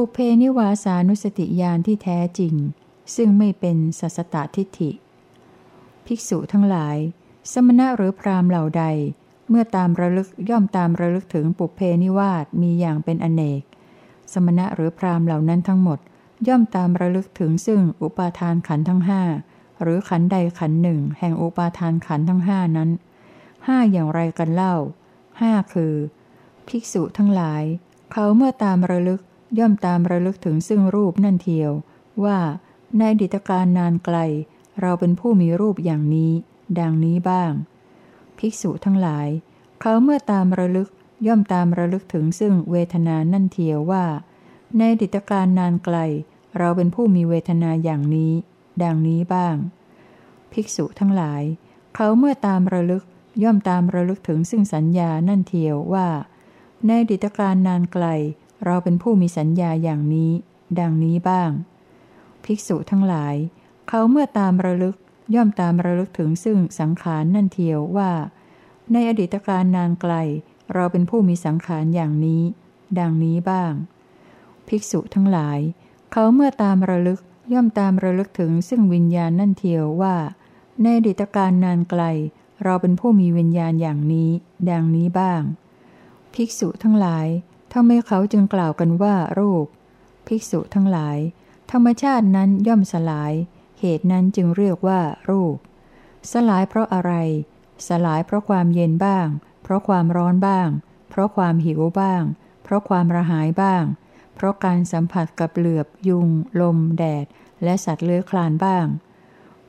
ปุเพนิวาสานุสติญาณที่แท้จริง ซึ่งไม่เป็นสัสตตทิฏฐิ ภิกษุทั้งหลาย สมณะหรือพรามเหล่าใด เมื่อตามระลึกย่อมตามระลึกถึงปุเพนิวาสมีอย่างเป็นอเนก สมณะหรือพรามเหล่านั้นทั้งหมด ย่อมตามระลึกถึงซึ่งอุปาทานขันทั้งห้าหรือขันใดขันหนึ่ง แห่งอุปาทานขันทั้งห้านั้นห้าอย่างไรกันเล่าห้าคือ ภิกษุทั้งหลาย เขาเมื่อตามระลึก ย่อมตามระลึกถึงซึ่งรูปนั่นเทียว ว่าในดิตการนานไกล เราเป็นผู้มีรูปอย่างนี้ ดังนี้บ้าง ภิกษุทั้งหลาย เขาเมื่อตามระลึกย่อมตามระลึกถึงซึ่งเวทนานั่นเทียวว่า ในดิตการนานไกล เราเป็นผู้มีเวทนาอย่างนี้ ดังนี้บ้าง ภิกษุทั้งหลาย เขาเมื่อตามระลึกย่อมตามระลึกถึงซึ่งสัญญานั่นเทียวว่า ในดิตการนานไกล เราเป็นผู้มีสัญญาอย่างนี้ ดังนี้บ้าง ภิกษุทั้งหลาย เขาเมื่อตามระลึกย่อมตามระลึกถึงซึ่งสังขารนั่นเทียวว่า ในอดีตการนานไกล เราเป็นผู้มีสังขารอย่างนี้ ดังนี้บ้าง ภิกษุทั้งหลาย เขาเมื่อตามระลึกย่อมตามระลึกถึงซึ่งวิญญาณนั่นเทียวว่า ในอดีตการนานไกล เราเป็นผู้มีวิญญาณอย่างนี้ ดังนี้บ้าง ภิกษุทั้งหลาย ทำไมเขาจึงกล่าวกันว่ารูป ภิกษุทั้งหลาย ธรรมชาตินั้นย่อมสลาย เหตุนั้นจึงเรียกว่ารูป สลายเพราะอะไร สลายเพราะความเย็นบ้าง เพราะความร้อนบ้าง เพราะความหิวบ้าง เพราะความระหายบ้าง เพราะการสัมผัสกับเหลือบ ยุง ลม แดด และสัตว์เลื้อยคลานบ้าง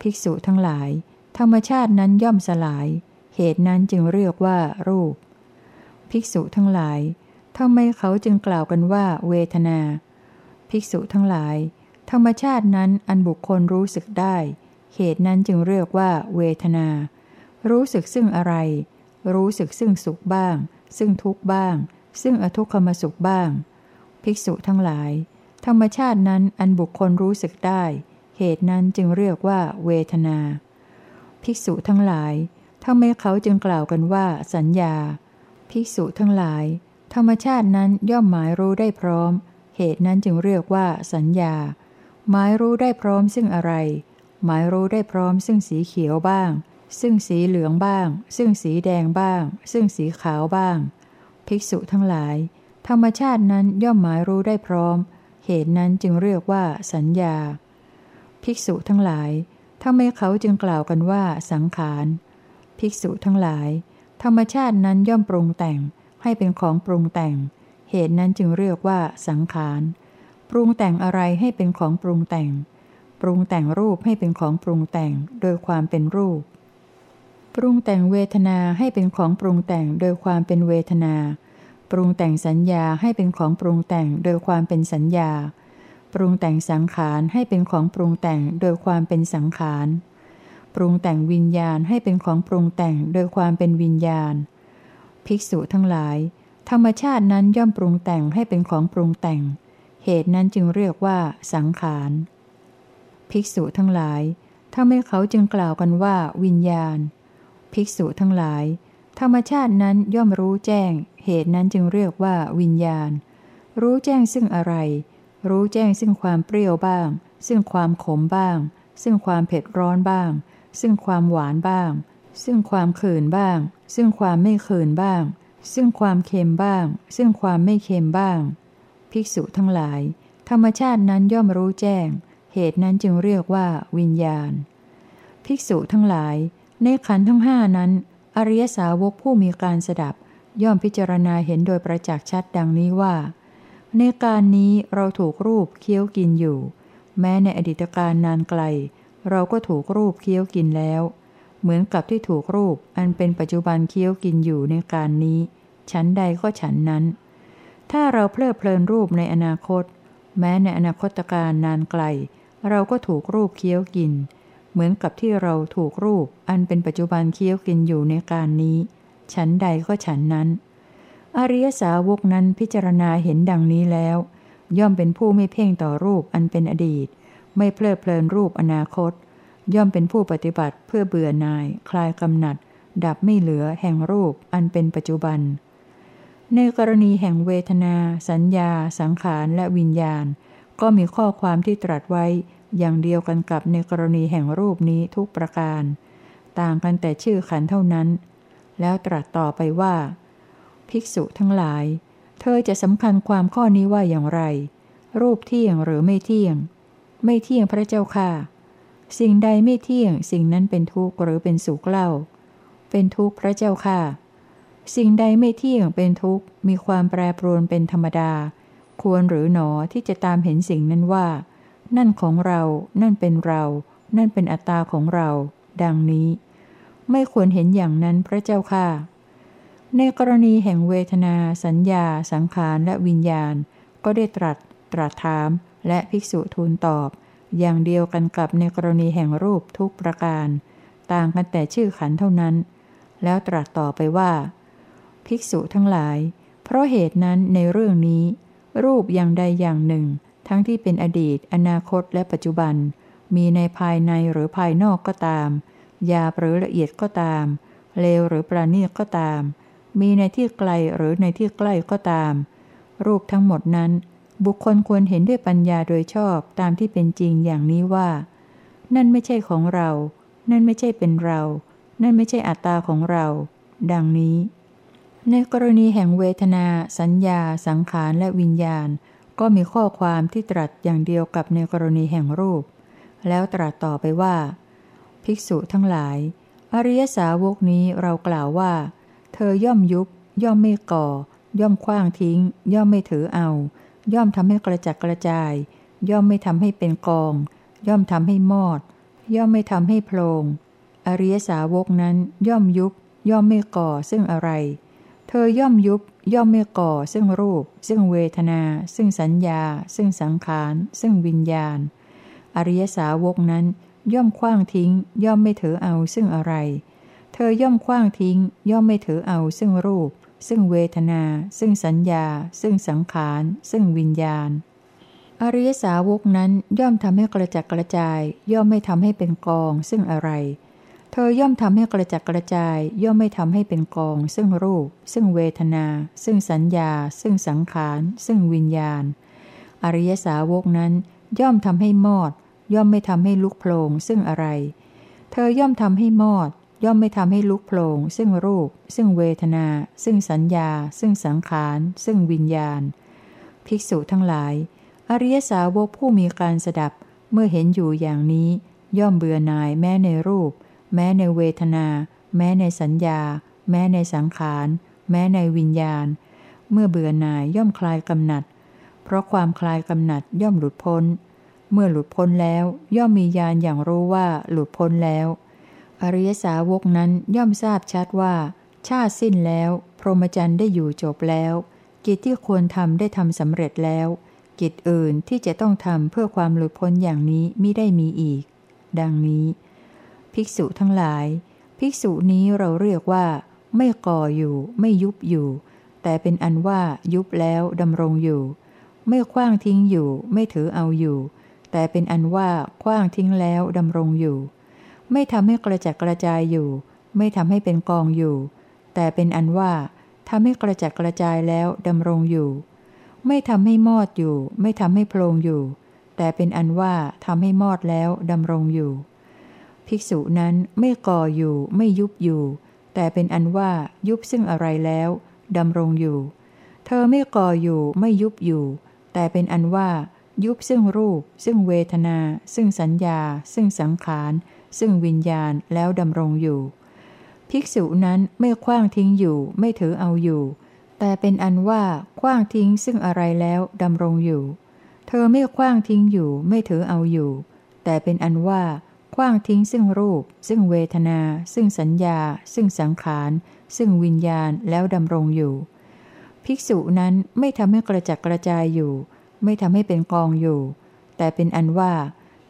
ภิกษุทั้งหลาย ธรรมชาตินั้นย่อมสลาย เหตุนั้นจึงเรียกว่ารูป ภิกษุทั้งหลาย ทำไมเขาจึงกล่าวกันว่า เวทนา ภิกษุทั้งหลาย ธรรมชาตินั้นอันบุคคลรู้สึกได้ เหตุนั้นจึงเรียกว่า เวทนา รู้สึกซึ่งอะไร รู้สึกซึ่งสุขบ้าง ซึ่งทุกข์บ้าง ซึ่งอทุกขมสุขบ้าง ภิกษุทั้งหลาย ธรรมชาตินั้นอันบุคคลรู้สึกได้ เหตุนั้นจึงเรียกว่า เวทนา ภิกษุทั้งหลายทำไมเขาจึงกล่าวกันว่า สัญญา ภิกษุทั้งหลาย ธรรมชาตินั้นย่อมหมายรู้ได้พร้อม เหตุนั้นจึงเรียกว่าสัญญา หมายรู้ได้พร้อมซึ่งอะไร หมายรู้ได้พร้อมซึ่งสีเขียวบ้าง ซึ่งสีเหลืองบ้าง ซึ่งสีแดงบ้าง ซึ่งสีขาวบ้าง ภิกษุทั้งหลาย ธรรมชาตินั้นย่อมหมายรู้ได้พร้อม เหตุนั้นจึงเรียกว่าสัญญา ภิกษุทั้งหลายทำไมเขาจึงกล่าวกันว่าสังขาร ภิกษุทั้งหลาย ธรรมชาตินั้นย่อมปรุงแต่ง ให้เป็นของปรุงแต่ง เหตุนั้นจึงเรียกว่าสังขาร ปรุงแต่งอะไรให้เป็นของปรุงแต่ง ปรุงแต่งรูปให้เป็นของปรุงแต่งโดยความเป็นรูป ปรุงแต่งเวทนาให้เป็นของปรุงแต่งโดยความเป็นเวทนา ปรุงแต่งสัญญาให้เป็นของปรุงแต่งโดยความเป็นสัญญา ปรุงแต่งสังขารให้เป็นของปรุงแต่งโดยความเป็นสังขาร ปรุงแต่งวิญญาณให้เป็นของปรุงแต่งโดยความเป็นวิญญาณ ภิกษุทั้งหลาย ธรรมชาตินั้นย่อมปรุงแต่งให้เป็นของปรุงแต่ง เหตุนั้นจึงเรียกว่าสังขาร ภิกษุทั้งหลาย ถ้าไม่เขาจึงกล่าวกันว่าวิญญาณ ภิกษุทั้งหลาย ธรรมชาตินั้นย่อมรู้แจ้ง เหตุนั้นจึงเรียกว่าวิญญาณ รู้แจ้งซึ่งอะไร รู้แจ้งซึ่งความเปรี้ยวบ้าง ซึ่งความขมบ้าง ซึ่งความเผ็ดร้อนบ้าง ซึ่งความหวานบ้าง ซึ่งความขื่นบ้าง ซึ่งความไม่ขื่นบ้าง ซึ่งความเค็มบ้าง ซึ่งความไม่เค็มบ้าง ภิกษุทั้งหลาย ธรรมชาตินั้นย่อมรู้แจ้ง เหตุนั้นจึงเรียกว่าวิญญาณ ภิกษุทั้งหลาย ในขันธ์ทั้งห้านั้น อริยสาวกผู้มีการสดับ ย่อมพิจารณาเห็นโดยประจักษ์ชัดดังนี้ว่า ในการนี้เราถูกรูปเคี้ยวกินอยู่ แม้ในอดีตการนานไกล เราก็ถูกรูปเคี้ยวกินแล้ว เหมือนกับที่ถูกรูปอันเป็นปัจจุบันเคี้ยวกินอยู่ในการนี้ ฉันใดก็ฉันนั้น ถ้าเราเพลิดเพลินรูปในอนาคต แม้ในอนาคตการนานไกล เราก็ถูกรูปเคี้ยวกิน เหมือนกับที่เราถูกรูปอันเป็นปัจจุบันเคี้ยวกินอยู่ในการนี้ ฉันใดก็ฉันนั้น อริยสาวกนั้นพิจารณาเห็นดังนี้แล้ว ย่อมเป็นผู้ไม่เพ่งต่อรูปอันเป็นอดีต ไม่เพลิดเพลินรูปอนาคต ย่อมเป็นผู้ปฏิบัติเพื่อเบื่อหน่าย คลายกำหนัด ดับไม่เหลือแห่งรูปอันเป็นปัจจุบัน ในกรณีแห่งเวทนา สัญญา สังขารและวิญญาณ ก็มีข้อความที่ตรัสไว้อย่างเดียวกันกับในกรณีแห่งรูปนี้ทุกประการ ต่างกันแต่ชื่อขันเท่านั้น แล้วตรัสต่อไปว่า ภิกษุทั้งหลาย เธอจะสำคัญความข้อนี้ว่าอย่างไร รูปเที่ยงหรือไม่เที่ยง ไม่เที่ยงพระเจ้าค่ะ สิ่งใดไม่เที่ยง สิ่งนั้นเป็นทุกข์หรือเป็นสุขเล่า เป็นทุกข์พระเจ้าค่ะ สิ่งใดไม่เที่ยงเป็นทุกข์ มีความแปรปรวนเป็นธรรมดา ควรหรือหนอที่จะตามเห็นสิ่งนั้นว่า นั่นของเรา นั่นเป็นเรา นั่นเป็นอัตตาของเรา ดังนี้ ไม่ควรเห็นอย่างนั้นพระเจ้าค่ะ ในกรณีแห่งเวทนา สัญญา สังขารและวิญญาณ ก็ได้ตรัส ตรัสถาม และภิกษุทูลตอบ อย่างเดียวกันกับในกรณีแห่งรูปทุกประการ ต่างกันแต่ชื่อขันเท่านั้น แล้วตรัสต่อไปว่า ภิกษุทั้งหลาย เพราะเหตุนั้นในเรื่องนี้ รูปอย่างใดอย่างหนึ่ง ทั้งที่เป็นอดีต อนาคตและปัจจุบัน มีในภายในหรือภายนอกก็ตามหยาบหรือละเอียดก็ตาม เลวหรือประณีตก็ตาม มีในที่ไกลหรือในที่ใกล้ก็ตาม รูปทั้งหมดนั้น บุคคลควรเห็นด้วยปัญญาโดยชอบตามที่เป็นจริงอย่างนี้ว่า นั่นไม่ใช่ของเรา นั่นไม่ใช่เป็นเรา นั่นไม่ใช่อัตตาของเรา ดังนี้ ในกรณีแห่งเวทนา สัญญา สังขารและวิญญาณ ก็มีข้อความที่ตรัสอย่างเดียวกับในกรณีแห่งรูป แล้วตรัสต่อไปว่า ภิกษุทั้งหลาย อริยสาวกนี้เรากล่าวว่า เธอย่อมยุบ ย่อมไม่ก่อ ย่อมคว้างทิ้ง ย่อมไม่ถือเอา ย่อมทำให้กระจัดกระจาย ย่อมไม่ทำให้เป็นกอง ย่อมทำให้มอด ย่อมไม่ทำให้โพลงอริยสาวกนั้นย่อมยุบ ย่อมไม่ก่อซึ่งอะไร เธอย่อมยุบ ย่อมไม่ก่อซึ่งรูป ซึ่งเวทนา ซึ่งสัญญา ซึ่งสังขาร ซึ่งวิญญาณ อริยสาวกนั้น ย่อมคว้างทิ้ง ย่อมไม่ถือเอาซึ่งอะไร เธอย่อมคว้างทิ้ง ย่อมไม่ถือเอาซึ่งรูป ซึ่งเวทนา ซึ่งสัญญา ซึ่งสังขาร ซึ่งวิญญาณ อริยสาวกนั้นย่อมทำให้กระจัดกระจาย ย่อมไม่ทำให้เป็นกอง ซึ่งอะไร เธอย่อมทำให้กระจัดกระจาย ย่อมไม่ทำให้เป็นกอง ซึ่งรูป ซึ่งเวทนา ซึ่งสัญญา ซึ่งสังขาร ซึ่งวิญญาณ อริยสาวกนั้น ย่อมทำให้มอด ย่อมไม่ทำให้ลุกโผลงซึ่งอะไร เธอย่อมทำให้มอด ย่อมไม่ทำให้ลุกโผลงซึ่งรูป ซึ่งเวทนา ซึ่งสัญญา ซึ่งสังขาร ซึ่งวิญญาณ ภิกษุทั้งหลาย อริยสาวกผู้มีการสดับเมื่อเห็นอยู่อย่างนี้ ย่อมเบื่อหน่ายแม้ในรูป แม้ในเวทนา แม้ในสัญญา แม้ในสังขาร แม้ในวิญญาณ เมื่อเบื่อหน่ายย่อมคลายกำหนัด เพราะความคลายกำหนัดย่อมหลุดพ้น เมื่อหลุดพ้นแล้วย่อมมีญาณอย่างรู้ว่าหลุดพ้นแล้ว อริยสาวกนั้นย่อมทราบชัดว่า ชาติสิ้นแล้ว พรหมจรรย์ได้อยู่จบแล้ว กิจที่ควรทำได้ทำสำเร็จแล้ว กิจอื่นที่จะต้องทำเพื่อความหลุดพ้นอย่างนี้มิได้มีอีก ดังนี้ ภิกษุทั้งหลาย ภิกษุนี้เราเรียกว่า ไม่ก่ออยู่ ไม่ยุบอยู่ แต่เป็นอันว่ายุบแล้วดำรงอยู่ ไม่คว้างทิ้งอยู่ ไม่ถือเอาอยู่ แต่เป็นอันว่าคว้างทิ้งแล้วดำรงอยู่ ไม่ทำให้กระจัดกระจายอยู่ ไม่ทำให้เป็นกองอยู่ แต่เป็นอันว่าทำให้กระจัดกระจายแล้วดำรงอยู่ ไม่ทำให้มอดอยู่ ไม่ทำให้โพลงอยู่ แต่เป็นอันว่าทำให้มอดแล้วดำรงอยู่ ภิกษุนั้นไม่ก่ออยู่ ไม่ยุบอยู่ แต่เป็นอันว่ายุบซึ่งอะไรแล้วดำรงอยู่ เธอไม่ก่ออยู่ไม่ยุบอยู่ แต่เป็นอันว่า ยุบซึ่งรูป ซึ่งเวทนา ซึ่งสัญญา ซึ่งสังขาร ซึ่งวิญญาณแล้วดำรงอยู่ ภิกษุนั้นไม่คว้างทิ้งอยู่ไม่ถือเอาอยู่ แต่เป็นอันว่าคว้างทิ้งซึ่งอะไรแล้วดำรงอยู่ เธอไม่คว้างทิ้งอยู่ไม่ถือเอาอยู่ แต่เป็นอันว่าคว้างทิ้งซึ่งรูป ซึ่งเวทนา ซึ่งสัญญา ซึ่งสังขาร ซึ่งวิญญาณแล้วดำรงอยู่ ภิกษุนั้นไม่ทำให้กระจัดกระจายอยู่ ไม่ทำให้เป็นกองอยู่ แต่เป็นอันว่า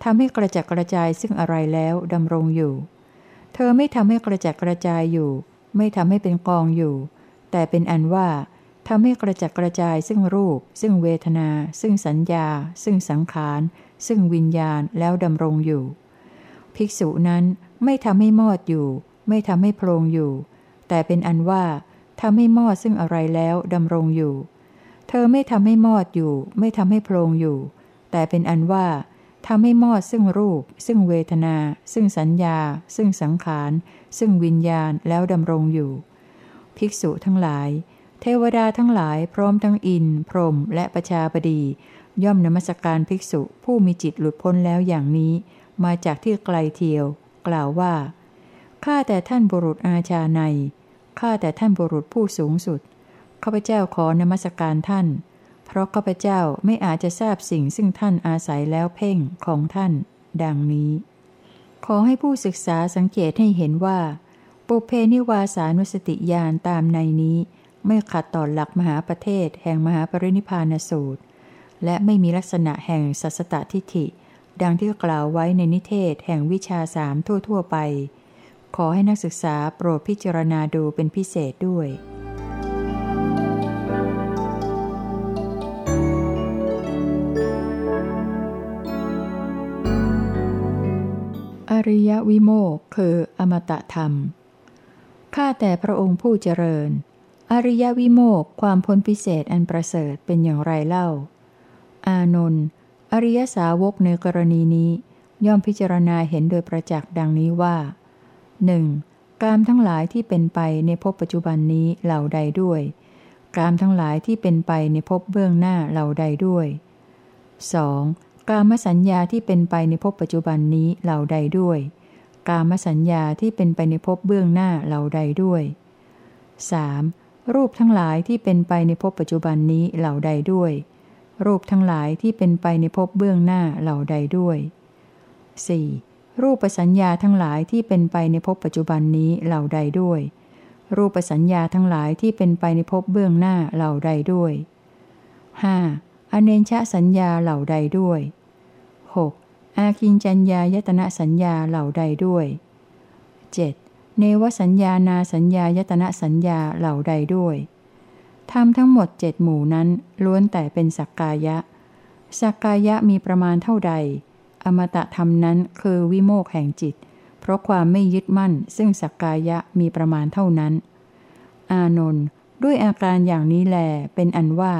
ทำให้กระจัดกระจายซึ่งอะไรแล้วดำรงอยู่ เธอไม่ทำให้กระจัดกระจายอยู่ ไม่ทำให้เป็นกองอยู่ แต่เป็นอันว่าทำให้กระจัดกระจายซึ่งรูป ซึ่งเวทนา ซึ่งสัญญา ซึ่งสังขาร ซึ่งวิญญาณแล้วดำรงอยู่ ภิกษุนั้นไม่ทำให้มอดอยู่ ไม่ทำให้โพรงอยู่ แต่เป็นอันว่าทำให้มอดซึ่งอะไรแล้วดำรงอยู่ เธอไม่ทำให้มอดอยู่ ไม่ทำให้โพลงอยู่ แต่เป็นอันว่า ทำให้มอดซึ่งรูป ซึ่งเวทนา ซึ่งสัญญา ซึ่งสังขาร ซึ่งวิญญาณแล้วดำรงอยู่ ภิกษุทั้งหลาย เทวดาทั้งหลายพร้อมทั้งอิน พรหมและประชาบดี ย่อมนมัสการภิกษุผู้มีจิตหลุดพ้นแล้วอย่างนี้ มาจากที่ไกลเทียว กล่าวว่าข้าแต่ท่านบุรุษอาชาในข้าแต่ท่านบุรุษผู้สูงสุดข้าพเจ้าขอนมัสการท่าน เพราะข้าพเจ้าไม่อาจจะทราบสิ่งซึ่งท่านอาศัยแล้วเพ่งของท่าน ดังนี้ ขอให้ผู้ศึกษาสังเกตให้เห็นว่า ปุเพนิวาสานุสติญาณตามในนี้ ไม่ขัดต่อหลักมหาประเทศแห่งมหาปรินิพานสูตร และไม่มีลักษณะแห่งสัสตทิฏฐิ ดังที่กล่าวไว้ในนิเทศแห่งวิชาสามทั่วๆไป ขอให้นักศึกษาโปรดพิจารณาดูเป็นพิเศษด้วย ริยวิโมกคืออมตะธรรม ข้าแต่พระองค์ผู้เจริญ อริยวิโมกความพ้นพิเศษอันประเสริฐเป็นอย่างไรเล่า อานนท์อริยสาวกในกรณีนี้ ย่อมพิจารณาเห็นโดยประจักษ์ดังนี้ว่าหนึ่งกามทั้งหลายที่เป็นไปในภพปัจจุบันนี้เหล่าใดด้วย กามทั้งหลายที่เป็นไปในภพเบื้องหน้าเหล่าใดด้วย 2. กามสัญญาที่เป็นไปในภพปัจจุบันนี้เหล่าใดด้วย กามสัญญาที่เป็นไปในภพเบื้องหน้าเหล่าใดด้วย 3. รูปทั้งหลายที่เป็นไปในภพปัจจุบันนี้เหล่าใดด้วย รูปทั้งหลายที่เป็นไปในภพเบื้องหน้าเหล่าใดด้วย 4. รูปสัญญาทั้งหลายที่เป็นไปในภพปัจจุบันนี้เหล่าใดด้วย รูปสัญญาทั้งหลายที่เป็นไปในภพเบื้องหน้าเหล่าใดด้วย 5. อเนชะสัญญาเหล่าใดด้วย 6. อาคินจัญญายตนะสัญญาเหล่าใดด้วย 7. เนวสัญญานาสัญญายตนะสัญญาเหล่าใดด้วยทำทั้งหมดเจ็ดหมู่นั้นล้วนแต่เป็นสักกายะ สักกายะมีประมาณเท่าใด อมตะธรรมนั้นคือวิโมกแห่งจิต เพราะความไม่ยึดมั่น ซึ่งสักกายะมีประมาณเท่านั้น อานนท์ด้วยอาการอย่างนี้แลเป็นอันว่า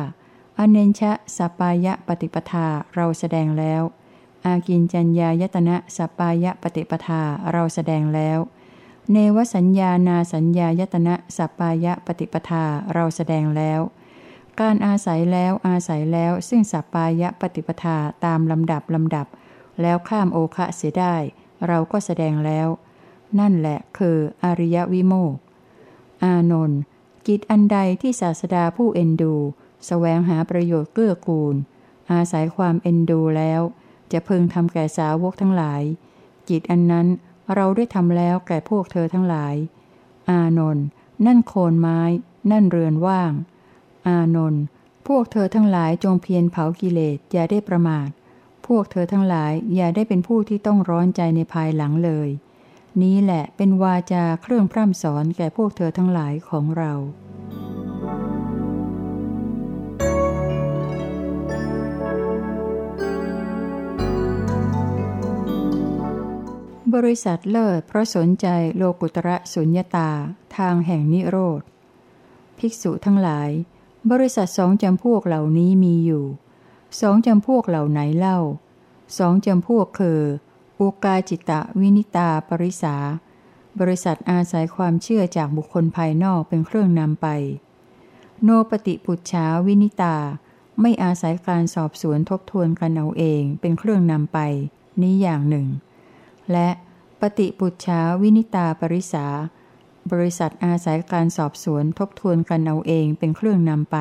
อเนชะสปายะปฏิปทาเราแสดงแล้ว อากินจัญญายตนะสปายะปฏิปทาเราแสดงแล้ว เนวสัญญานาสัญญายตนะสปายะปฏิปทาเราแสดงแล้ว การอาศัยแล้วอาศัยแล้วซึ่งสปายะปฏิปทาตามลำดับลำดับ แล้วข้ามโอคะเสียได้ เราก็แสดงแล้ว นั่นแหละคืออริยวิโมกอานนท์กิจอันใดที่ศาสดาผู้เอ็นดูสแสวงหาประโยชน์เกื้อกูล อาศัยความเอ็นดูแล้ว จะพึงทำแก่สาวกทั้งหลายกิจอันนั้นเราได้ทำแล้วแก่พวกเธอทั้งหลาย อานนท์นั่นโคนไม้ นั่นเรือนว่าง อานนท์พวกเธอทั้งหลายจงเพียรเผากิเลสอย่าได้ประมาท พวกเธอทั้งหลายอย่าได้เป็นผู้ที่ต้องร้อนใจในภายหลังเลย นี้แหละเป็นวาจาเครื่องพร่ำสอนแก่พวกเธอทั้งหลายของเรา บริษัทเลิศเพราะสนใจโลกุตระสุญญาตา ทางแห่งนิโรธ ภิกษุทั้งหลาย บริษัทสองจำพวกเหล่านี้มีอยู่ สองจำพวกเหล่าไหนเล่า สองจำพวกคืออุกาจิตะวินิตาปริสา บริษัทอาศัยความเชื่อจากบุคคลภายนอกเป็นเครื่องนำไป โนปฏิปุจฉาวินิตา ไม่อาศัยการสอบสวนทบทวนกันเอาเองเป็นเครื่องนำไป นี้อย่างหนึ่ง และปฏิปุจฉาวินิตาปริสา บริษัทอาศัยการสอบสวนทบทวนกันเอาเองเป็นเครื่องนำไป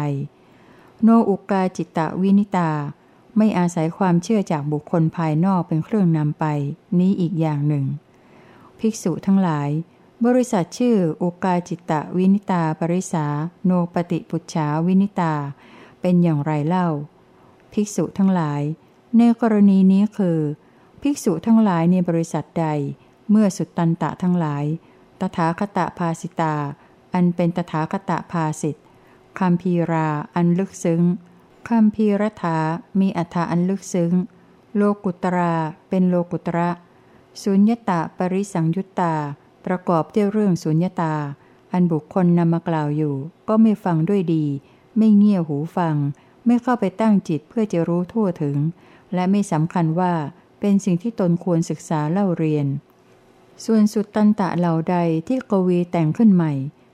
โนอุกาจิตตวินิตา ไม่อาศัยความเชื่อจากบุคคลภายนอกเป็นเครื่องนำไป นี้อีกอย่างหนึ่ง ภิกษุทั้งหลาย บริษัทชื่ออุกาจิตตวินิตาปริสา โนปฏิปุจฉาวินิตา เป็นอย่างไรเล่า ภิกษุทั้งหลาย ในกรณีนี้คือ ภิกษุทั้งหลายในบริษัทใด เมื่อสุดตันตะทั้งหลาย ตถาคตภาสิตา อันเป็นตถาคตภาสิทธคำพีราอันลึกซึ้งคำพีรถามีอัฐาอันลึกซึ้ง โลกุตราเป็นโลกุตระสุญญตาปริสังยุตตา ประกอบด้วยเรื่องสุญญตา อันบุคคลนำมากล่าวอยู่ ก็ไม่ฟังด้วยดี ไม่เงี่ยหูฟัง ไม่เข้าไปตั้งจิตเพื่อจะรู้ทั่วถึง และไม่สำคัญว่า เป็นสิ่งที่ตนควรศึกษาเล่าเรียน ส่วนสุดตันตะเหล่าใดที่กวีแต่งขึ้นใหม่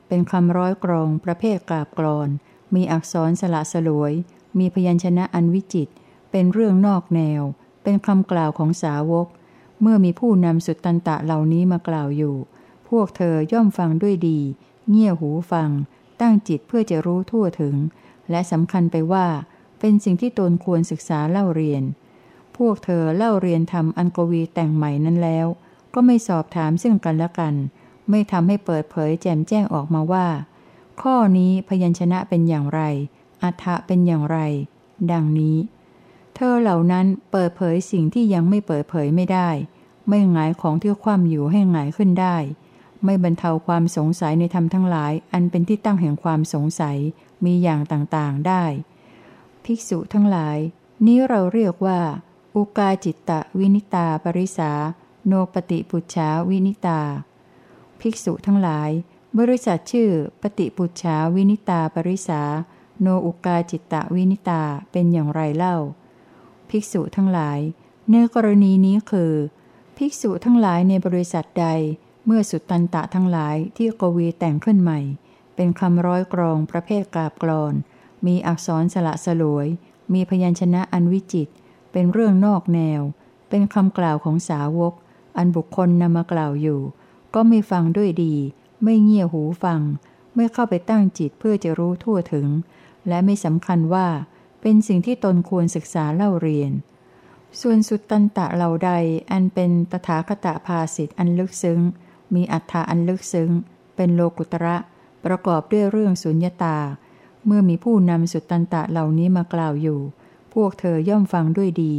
เป็นคำร้อยกรองประเภทกาบกรอน มีอักษรสละสลวย มีพยัญชนะอันวิจิต เป็นเรื่องนอกแนว เป็นคำกล่าวของสาวก เมื่อมีผู้นำสุดตันตะเหล่านี้มากล่าวอยู่ พวกเธอย่อมฟังด้วยดี เงี่ยหูฟัง ตั้งจิตเพื่อจะรู้ทั่วถึง และสำคัญไปว่า เป็นสิ่งที่ตนควรศึกษาเล่าเรียน พวกเธอเล่าเรียนทำอันกวีแต่งใหม่นั้นแล้ว ก็ไม่สอบถามซึ่งกันและกัน ไม่ทำให้เปิดเผยแจมแจ้งออกมาว่า ข้อนี้พยัญชนะเป็นอย่างไร อัฐะเป็นอย่างไร ดังนี้ เธอเหล่านั้นเปิดเผยสิ่งที่ยังไม่เปิดเผยไม่ได้ ไม่หงายของที่คว่ำอยู่ให้หงายขึ้นได้ ไม่บรรเทาความสงสัยในธรรมทั้งหลาย อันเป็นที่ตั้งแห่งความสงสัยมีอย่างต่างๆได้ ภิกษุทั้งหลาย นี้เราเรียกว่า อุกกาจิตวินีตาปริสา โนปฏิปุจฉาวินีตา ภิกษุทั้งหลาย บริษัทชื่อปฏิปุจฉาวินีตาปริสา โนอุกกาจิตวินีตาเป็นอย่างไรเล่า ภิกษุทั้งหลายในกรณีนี้คือ ภิกษุทั้งหลายในบริษัทใด เมื่อสุตตันตะทั้งหลายที่กวีแต่งขึ้นใหม่ เป็นคำร้อยกรองประเภทกาบกรอน มีอักษรสละสลวย มีพยัญชนะอันวิจิต เป็นเรื่องนอกแนว เป็นคำกล่าวของสาวก อันบุคคลนำมากล่าวอยู่ ก็ไม่ฟังด้วยดี ไม่เงี่ยหูฟัง ไม่เข้าไปตั้งจิตเพื่อจะรู้ทั่วถึง และไม่สำคัญว่าเป็นสิ่งที่ตนควรศึกษาเล่าเรียน ส่วนสุดตันตะเหล่าใดอันเป็นตถาคตภาสิทธิอันลึกซึ้ง มีอัฏฐาอันลึกซึ้ง เป็นโลกุตระ ประกอบด้วยเรื่องสุญญตา เมื่อมีผู้นำสุดตันตะเหล่านี้มากล่าวอยู่ พวกเธอย่อมฟังด้วยดี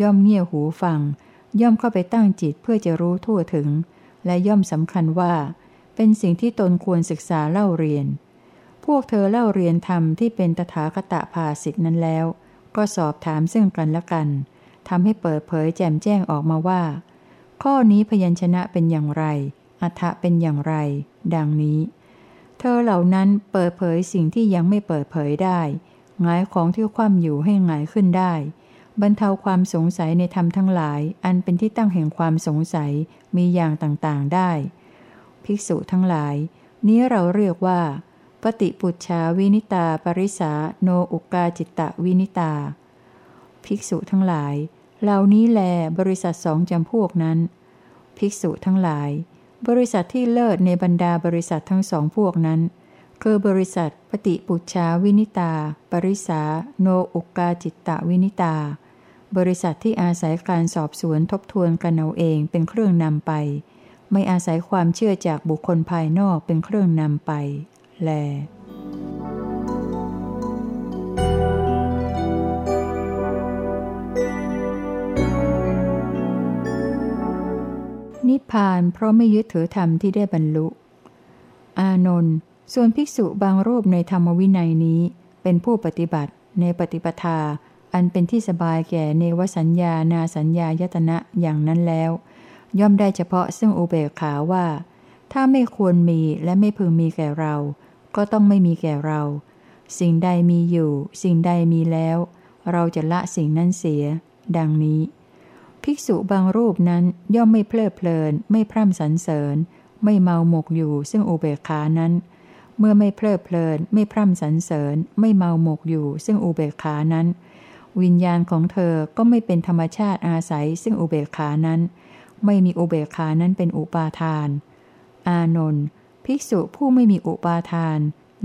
ย่อมเงี่ยหูฟัง ย่อมเข้าไปตั้งจิตเพื่อจะรู้ทั่วถึง และย่อมสำคัญว่า เป็นสิ่งที่ตนควรศึกษาเล่าเรียน พวกเธอเล่าเรียนธรรมที่เป็นตถาคตภาสิทธินั้นแล้ว ก็สอบถามซึ่งกันและกันทำให้เปิดเผยแจ่มแจ้งออกมาว่า ข้อนี้พยัญชนะเป็นอย่างไร อัฐะเป็นอย่างไร ดังนี้ เธอเหล่านั้นเปิดเผยสิ่งที่ยังไม่เปิดเผยได้ งายของที่คว่ำอยู่ให้หงายขึ้นได้ บรรเทาความสงสัยในธรรมทั้งหลาย อันเป็นที่ตั้งแห่งความสงสัยมีอย่างต่างๆได้ ภิกษุทั้งหลาย นี้เราเรียกว่า ปฏิปุชาวินิตาปริสาโนอุกาจิตตวินิตา ภิกษุทั้งหลาย เหล่านี้แลบริษัทสองจำพวกนั้น ภิกษุทั้งหลาย บริษัทที่เลิศในบรรดาบริษัททั้งสองพวกนั้น คือบริษัทปฏิปุชาวินิตา ปริสาโนอุกาจิตตวินิตา บริษัทที่อาศัยการสอบสวนทบทวนกันเอาเองเป็นเครื่องนำไป ไม่อาศัยความเชื่อจากบุคคลภายนอกเป็นเครื่องนำไป แลนิพพานเพราะไม่ยึดถือธรรมที่ได้บรรลุ อานนท์ ส่วนภิกษุบางรูปในธรรมวินัยนี้ เป็นผู้ปฏิบัติในปฏิปทา อันเป็นที่สบายแก่เนวสัญญานาสัญญายตนะอย่างนั้นแล้ว ย่อมได้เฉพาะซึ่งอุเบกขาว่า ถ้าไม่ควรมีและไม่พึงมีแก่เรา ก็ต้องไม่มีแก่เรา สิ่งใดมีอยู่ สิ่งใดมีแล้ว เราจะละสิ่งนั้นเสีย ดังนี้ ภิกษุบางรูปนั้นย่อมไม่เพลิดเพลิน ไม่พร่ำสรรเสริญ ไม่เมาหมกอยู่ซึ่งอุเบกขานั้น เมื่อไม่เพลิดเพลิน ไม่พร่ำสรรเสริญ ไม่เมาหมกอยู่ ซึ่งอุเบกขานั้น วิญญาณของเธอก็ไม่เป็นธรรมชาติอาศัย ซึ่งอุเบกขานั้น ไม่มีอุเบกขานั้นเป็นอุปาทาน อานนท์ภิกษุผู้ไม่มีอุปาทาน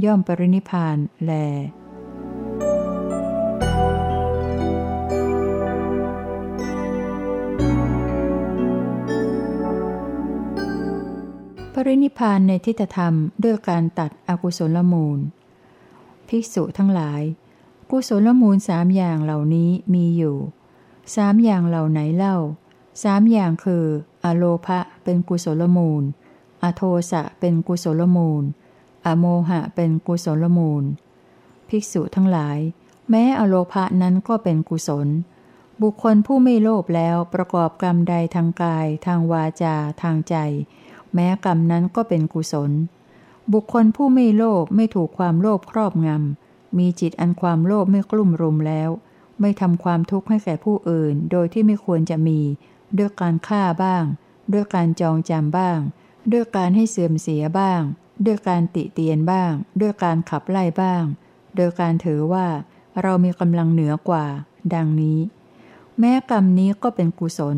ย่อมปรินิพานแล รินิพานในทิฏฐธรรมด้วยการตัดอกุศลมูล ภิกษุทั้งหลาย กุศลมูลสามอย่างเหล่านี้มีอยู่สามอย่างเหล่าไหนเล่าสามอย่างคือ อโลภะเป็นกุศลมูล อโทสะเป็นกุศลมูล อโมหะเป็นกุศลมูล ภิกษุทั้งหลาย แม้อโลภะนั้นก็เป็นกุศล บุคคลผู้ไม่โลภแล้วประกอบกรรมใดทางกาย ทางวาจา ทางใจ แม้กรรมนั้นก็เป็นกุศล บุคคลผู้ไม่โลภไม่ถูกความโลภครอบงำ มีจิตอันความโลภไม่กลุ่มรุมแล้ว ไม่ทำความทุกข์ให้แก่ผู้อื่น โดยที่ไม่ควรจะมี ด้วยการฆ่าบ้าง ด้วยการจองจำบ้าง ด้วยการให้เสื่อมเสียบ้าง ด้วยการติเตียนบ้าง ด้วยการขับไล่บ้าง โดยการถือว่า เรามีกำลังเหนือกว่า ดังนี้ แม้กรรมนี้ก็เป็นกุศล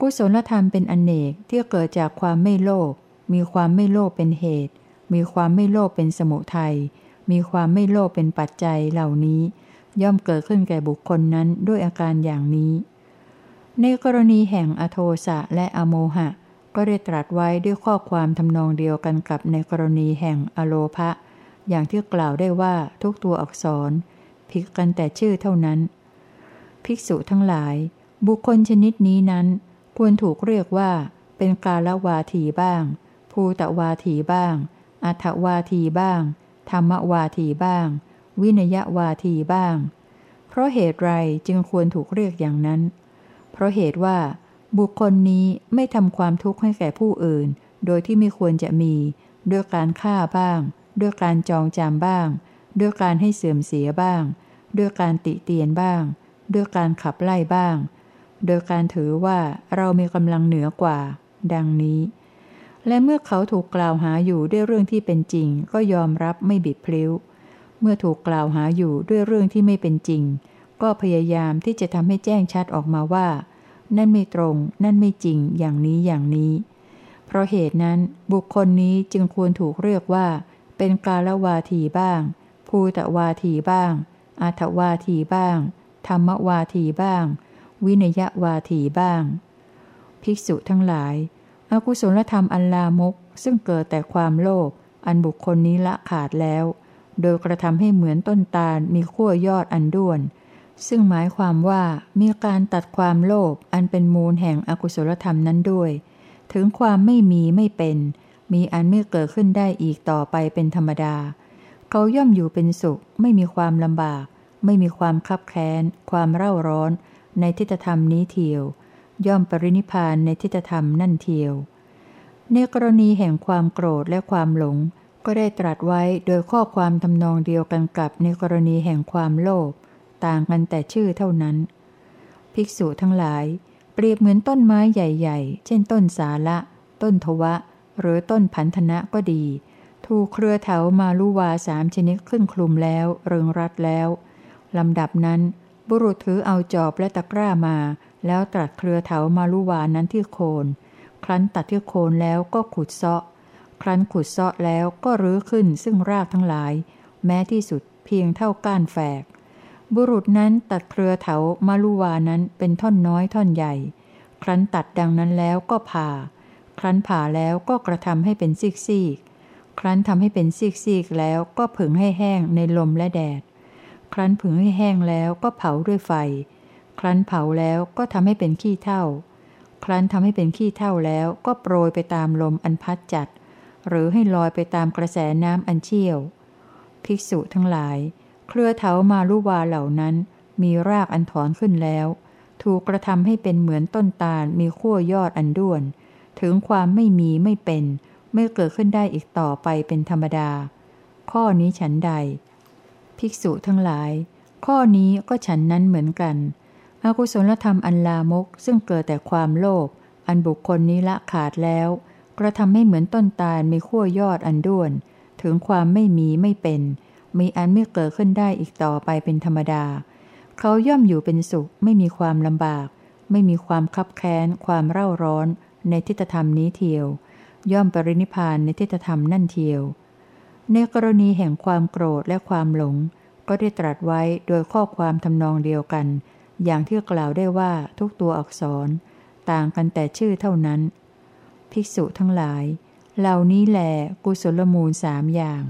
กุศลธรรมเป็นอนเนกที่เกิดจากความไม่โลภ มีความไม่โลภเป็นเหตุ มีความไม่โลภเป็นสมุทัย มีความไม่โลภเป็นปัจจัยเหล่านี้ ย่อมเกิดขึ้นแก่บุคคลนั้นด้วยอาการอย่างนี้ ในกรณีแห่งอโทสะและอโมหะ ก็ได้ตรัสไว้ด้วยข้อความทำนองเดียวกันกับในกรณีแห่งอโลภะ อย่างที่กล่าวได้ว่าทุกตัวอักษรพิกกันแต่ชื่อเท่านั้น ภิกษุทั้งหลาย บุคคลชนิดนี้นั้น ควรถูกเรียกว่า เป็นกาลวาทีบ้าง ภูตวาทีบ้าง อัถวาทีบ้าง ธรรมวาทีบ้าง วินยวาทีบ้าง เพราะเหตุไรจึงควรถูกเรียกอย่างนั้น เพราะเหตุว่า บุคคลนี้ไม่ทำความทุกข์ให้แก่ผู้อื่น โดยที่ไม่ควรจะมี ด้วยการฆ่าบ้าง ด้วยการจองจำบ้าง ด้วยการให้เสื่อมเสียบ้าง ด้วยการติเตียนบ้าง ด้วยการขับไล่บ้าง โดยการถือว่าเรามีกำลังเหนือกว่า ดังนี้ และเมื่อเขาถูกกล่าวหาอยู่ด้วยเรื่องที่เป็นจริง ก็ยอมรับไม่บิดพลิ้ว เมื่อถูกกล่าวหาอยู่ด้วยเรื่องที่ไม่เป็นจริง ก็พยายามที่จะทำให้แจ้งชัดออกมาว่า นั่นไม่ตรง นั่นไม่จริง อย่างนี้อย่างนี้ เพราะเหตุนั้นบุคคลนี้จึงควรถูกเรียกว่า เป็นกาลวาทีบ้าง ภูตวาทีบ้างอัตวาทีบ้าง ธรรมวาทีบ้าง วินยวาทีบ้าง ภิกษุทั้งหลายอากุศลธรรมอันลามกซึ่งเกิดแต่ความโลภอันบุคคลนี้ละขาดแล้ว โดยกระทำให้เหมือนต้นตาลมีขั้วยอดอันด้วน ซึ่งหมายความว่ามีการตัดความโลภอันเป็นมูลแห่งอกุศลธรรมนั้นด้วย ถึงความไม่มีไม่เป็น มีอันไม่เกิดขึ้นได้อีกต่อไปเป็นธรรมดา เขาย่อมอยู่เป็นสุข ไม่มีความลำบาก ไม่มีความคับแค้น ความเร่าร้อน ในทิฏฐธรรมนี้เทียว ย่อมปรินิพานในทิฏฐธรรมนั่นเทียว ในกรณีแห่งความโกรธและความหลง ก็ได้ตรัสไว้โดยข้อความทำนองเดียวกันกับในกรณีแห่งความโลภต่างกันแต่ชื่อเท่านั้น ภิกษุทั้งหลาย เปรียบเหมือนต้นไม้ใหญ่ ๆ เช่นต้นสาละ ต้นทวะ หรือต้นพันธนะก็ดี ถูกเครือเถามาลุวาสามชนิดขึ้นคลุมแล้ว เริงรัดแล้วลำดับนั้น บุรุษถือเอาจอบและตะกร้ามา แล้วตัดเครือเถามาลุวานั้นที่โคน ครั้นตัดที่โคนแล้วก็ขุดเซาะ ครั้นขุดเซาะแล้วก็รื้อขึ้นซึ่งรากทั้งหลาย แม้ที่สุดเพียงเท่าก้านแฝก บุรุษนั้นตัดเครือเถามาลุวานั้นเป็นท่อนน้อยท่อนใหญ่ ครั้นตัดดังนั้นแล้วก็ผ่า ครั้นผ่าแล้วก็กระทำให้เป็นซีกซีกครั้นทำให้เป็นซีกซีกแล้วก็ผึ่งให้แห้งในลมและแดด ครั้นผึ่งให้แห้งแล้วก็เผาด้วยไฟ ครั้นเผาแล้วก็ทำให้เป็นขี้เท่า ครั้นทำให้เป็นขี้เท่าแล้วก็โปรยไปตามลมอันพัดจัด หรือให้ลอยไปตามกระแสน้ำอันเชี่ยว ภิกษุทั้งหลาย เครือเถามาลุวาเหล่านั้น มีรากอันถอนขึ้นแล้ว ถูกกระทำให้เป็นเหมือนต้นตาลมีขั้วยอดอันด้วน ถึงความไม่มีไม่เป็น ไม่เกิดขึ้นได้อีกต่อไปเป็นธรรมดา ข้อนี้ฉันใด ภิกษุทั้งหลาย ข้อนี้ก็ฉันนั้นเหมือนกัน อกุศลธรรมอันลามกซึ่งเกิดแต่ความโลภ อันบุคคลนี้ละขาดแล้ว กระทำให้เหมือนต้นตาลมีขั้วยอดอันด้วน ถึงความไม่มีไม่เป็น มีอันไม่เกิดขึ้นได้อีกต่อไปเป็นธรรมดา เขาย่อมอยู่เป็นสุข ไม่มีความลำบาก ไม่มีความคับแค้น ความเร่าร้อน ในทิฏฐธรรมนี้เทียว ย่อมปรินิพานในทิฏฐธรรมนั่นเทียว ในกรณีแห่งความโกรธและความหลง ก็ได้ตรัสไว้โดยข้อความทำนองเดียวกัน อย่างที่กล่าวได้ว่าทุกตัวอักษร ต่างกันแต่ชื่อเท่านั้น ภิกษุทั้งหลาย เหล่านี้แหลกุศลมูลสามอย่าง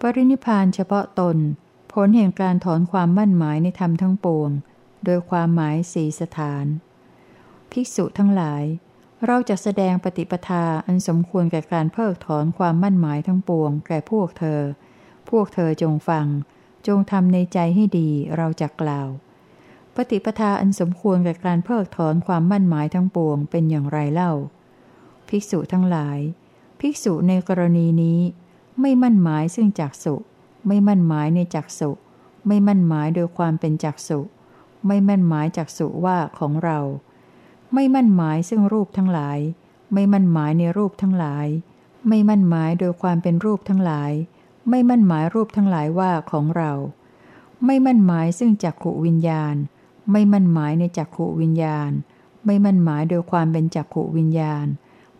ปรินิพานเฉพาะตน ผลแห่งการถอนความมั่นหมายในธรรมทั้งปวง โดยความหมายสี่สถาน ภิกษุทั้งหลาย เราจะแสดงปฏิปทาอันสมควรแก่การเพิกถอนความมั่นหมายทั้งปวง แก่พวกเธอ พวกเธอจงฟัง จงทำในใจให้ดีเราจะกล่าว ปฏิปทาอันสมควรแกับการเพิกถอนความมั่นหมายทั้งปวงเป็นอย่างไรเล่า ภิกษุทั้งหลาย ภิกษุในกรณีนี้ ไม่มั่นหมายซึ่งจักสุ ไม่มั่นหมายในจักสุ ไม่มั่นหมายโดยความเป็นจักสุ ไม่มั่นหมายจักสุว่าของเรา ไม่มั่นหมายซึ่งรูปทั้งหลาย ไม่มั่นหมายในรูปทั้งหลาย ไม่มั่นหมายโดยความเป็นรูปทั้งหลาย ไม่มั่นหมายรูปทั้งหลายว่าของเรา ไม่มั่นหมายซึ่งจักขุวิญญาณ ไม่มั่นหมายในจักขุวิญญาณ ไม่มั่นหมายโดยความเป็นจักขุวิญญาณ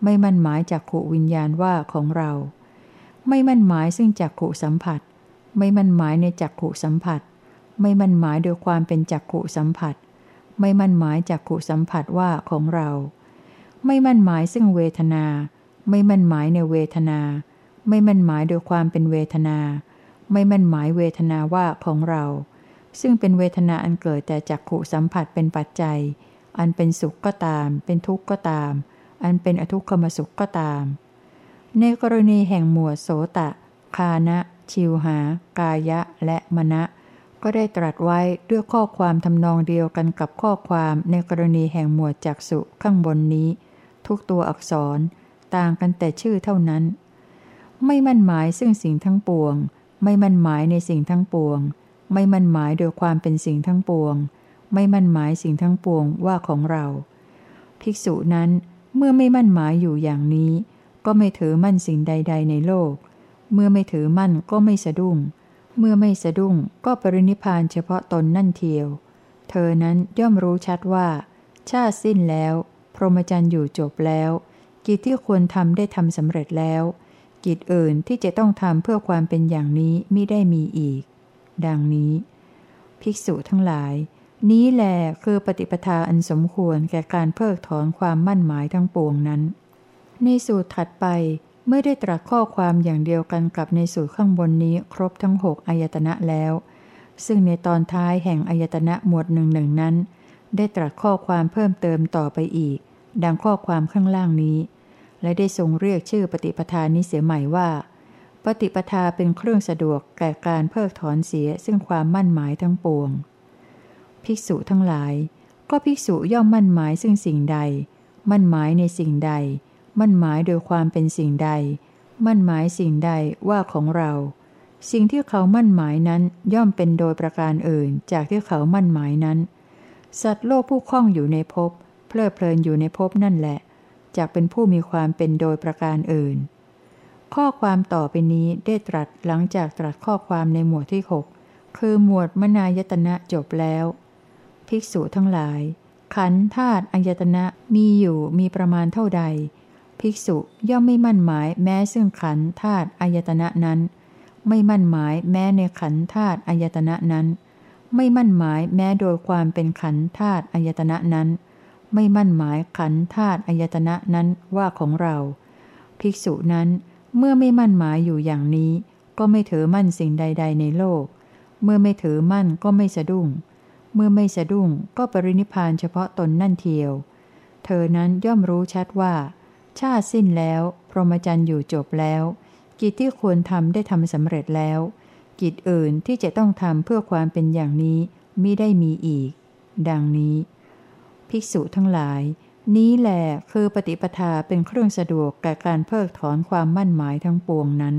ไม่มั่นหมายจักขุวิญญาณว่าของเรา ไม่มั่นหมายซึ่งจักขุสัมผัส ไม่มั่นหมายในจักขุสัมผัสไไม่มั่นหมายโดยความเป็นจักขุสัมผัส ไม่มั่นหมายจักขุสัมผัสว่าของเรา ไม่มั่นหมายซึ่งเวทนา ไม่มั่นหมายในเวทนา ไม่มั่นหมายโดยความเป็นเวทนา ไม่มั่นหมายเวทนาว่าของเรา ซึ่งเป็นเวทนาอันเกิดแต่จักขุสัมผัสเป็นปัจจัย อันเป็นสุขก็ตาม เป็นทุกข์ก็ตาม อันเป็นอทุกขมสุขก็ตาม ในกรณีแห่งหมวดโสตะ คานะ ชิวหา กายะ และมณะ ก็ได้ตรัสไว้ด้วยข้อความทำนองเดียวกันกับข้อความในกรณีแห่งหมวดจักสุข้างบนนี้ ทุกตัวอักษรต่างกันแต่ชื่อเท่านั้น ไม่มั่นหมายซึ่งสิ่งทั้งปวง ไม่มั่นหมายในสิ่งทั้งปวง ไม่มั่นหมายโดยความเป็นสิ่งทั้งปวง ไม่มั่นหมายสิ่งทั้งปวงว่าของเรา ภิกษุนั้นเมื่อไม่มั่นหมายอยู่อย่างนี้ ก็ไม่ถือมั่นสิ่งใด ๆ ในโลก เมื่อไม่ถือมั่นก็ไม่สะดุ้ง เมื่อไม่สะดุ้งก็ปรินิพานเฉพาะตนนั่นเทียว เธอนั้นย่อมรู้ชัดว่า ชาติสิ้นแล้ว พรหมจรรย์อยู่จบแล้ว กิจที่ควรทำได้ทำสำเร็จแล้ว กิจอื่นที่จะต้องทำเพื่อความเป็นอย่างนี้ไม่ได้มีอีก ดังนี้ ภิกษุทั้งหลาย นี้แหลคือปฏิปทาอันสมควรแก่การเพิกถอนความมั่นหมายทั้งปวงนั้น ในสูตรถัดไป เมื่อได้ตรัสข้อความอย่างเดียวกันกับในสูตรข้างบนนี้ครบทั้งหกอายตนะแล้ว ซึ่งในตอนท้ายแห่งอายตนะหมวดหนึ่งหนึ่งนั้น ได้ตรัสข้อความเพิ่มเติมต่อไปอีก ดังข้อความข้างล่างนี้ และได้ทรงเรียกชื่อปฏิปทานี้เสียใหม่ว่า ปฏิปทาเป็นเครื่องสะดวกแก่การเพิกถอนเสียซึ่งความมั่นหมายทั้งปวง ภิกษุทั้งหลาย ก็ภิกษุย่อมมั่นหมายซึ่งสิ่งใด มั่นหมายในสิ่งใด มั่นหมายโดยความเป็นสิ่งใด มั่นหมายสิ่งใดว่าของเรา สิ่งที่เขามั่นหมายนั้นย่อมเป็นโดยประการอื่นจากที่เขามั่นหมายนั้น สัตว์โลกผู้คล้องอยู่ในภพเพลิดเพลินอยู่ในภพนั่นแหละจากเป็นผู้มีความเป็นโดยประการอื่น ข้อความต่อไปนี้ได้ตรัสหลังจากตรัสข้อความในหมวดที่ 6 คือหมวดมนายตนะจบแล้ว ภิกษุทั้งหลาย ขันธาตุอายตนะมีอยู่มีประมาณเท่าใด ภิกษุย่อมไม่มั่นหมายแม้ซึ่งขันธาตุอายตนะนั้น ไม่มั่นหมายแม้ในขันธาตุอายตนะนั้น ไม่มั่นหมายแม้โดยความเป็นขันธาตุอายตนะนั้น ไม่มั่นหมายขันธาตุอายตนะนั้นว่าของเรา ภิกษุนั้นเมื่อไม่มั่นหมายอยู่อย่างนี้ ก็ไม่ถือมั่นสิ่งใด ๆ ในโลก เมื่อไม่ถือมั่นก็ไม่สะดุ้ง เมื่อไม่สะดุ้งก็ปรินิพานเฉพาะตนนั่นเทียว เธอนั้นย่อมรู้ชัดว่า ชาติสิ้นแล้ว พรหมจรรย์อยู่จบแล้ว กิจที่ควรทำได้ทำสำเร็จแล้ว กิจอื่นที่จะต้องทำเพื่อความเป็นอย่างนี้มิได้มีอีก ดังนี้ ภิกษุทั้งหลาย นี้แหละคือปฏิปทาเป็นเครื่องสะดวกแก่การเพิกถอนความมั่นหมายทั้งปวงนั้น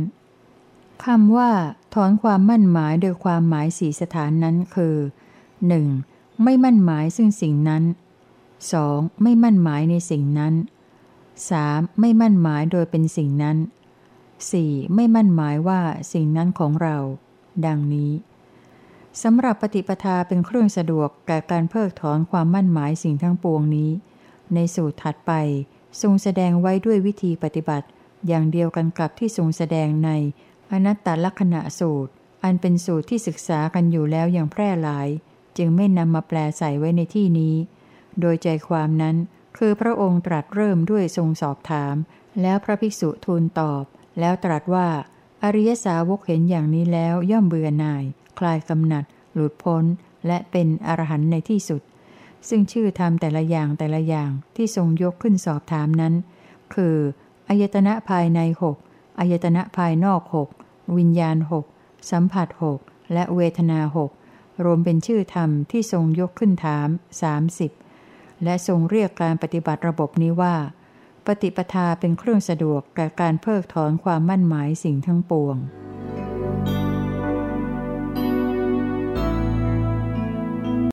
คำว่า ถอนความมั่นหมายโดยความหมายสี่สถานนั้นคือ 1. ไม่มั่นหมายซึ่งสิ่งนั้น 2. ไม่มั่นหมายในสิ่งนั้น 3. ไม่มั่นหมายโดยเป็นสิ่งนั้น 4. ไม่มั่นหมายว่าสิ่งนั้นของเรา ดังนี้สำหรับปฏิปทาเป็นเครื่องสะดวกแก่การเพิกถอนความมั่นหมายสิ่งทั้งปวงนี้ ในสูตรถัดไปทรงแสดงไว้ด้วยวิธีปฏิบัติ อย่างเดียวกันกับที่ทรงแสดงในอนัตตลักษณะสูตร อันเป็นสูตรที่ศึกษากันอยู่แล้วอย่างแพร่หลาย จึงไม่นำมาแปลใส่ไว้ในที่นี้ โดยใจความนั้น คือพระองค์ตรัสเริ่มด้วยทรงสอบถาม แล้วพระภิกษุทูลตอบ แล้วตรัสว่า อริยสาวกเห็นอย่างนี้แล้วย่อมเบื่อหน่าย คลายกำหนัด หลุดพ้น และเป็นอรหันต์ในที่สุด ซึ่งชื่อธรรมแต่ละอย่างแต่ละอย่างที่ทรงยกขึ้นสอบถามนั้น คืออายตนะภายในหกอายตนะภายนอกหกวิญญาณหกสัมผัสหกและเวทนาหกรวมเป็นชื่อธรรมที่ทรงยกขึ้นถาม30 และทรงเรียกการปฏิบัติระบบนี้ว่า ปฏิปทาเป็นเครื่องสะดวกแก่การเพิกถอนความมั่นหมายสิ่งทั้งปวง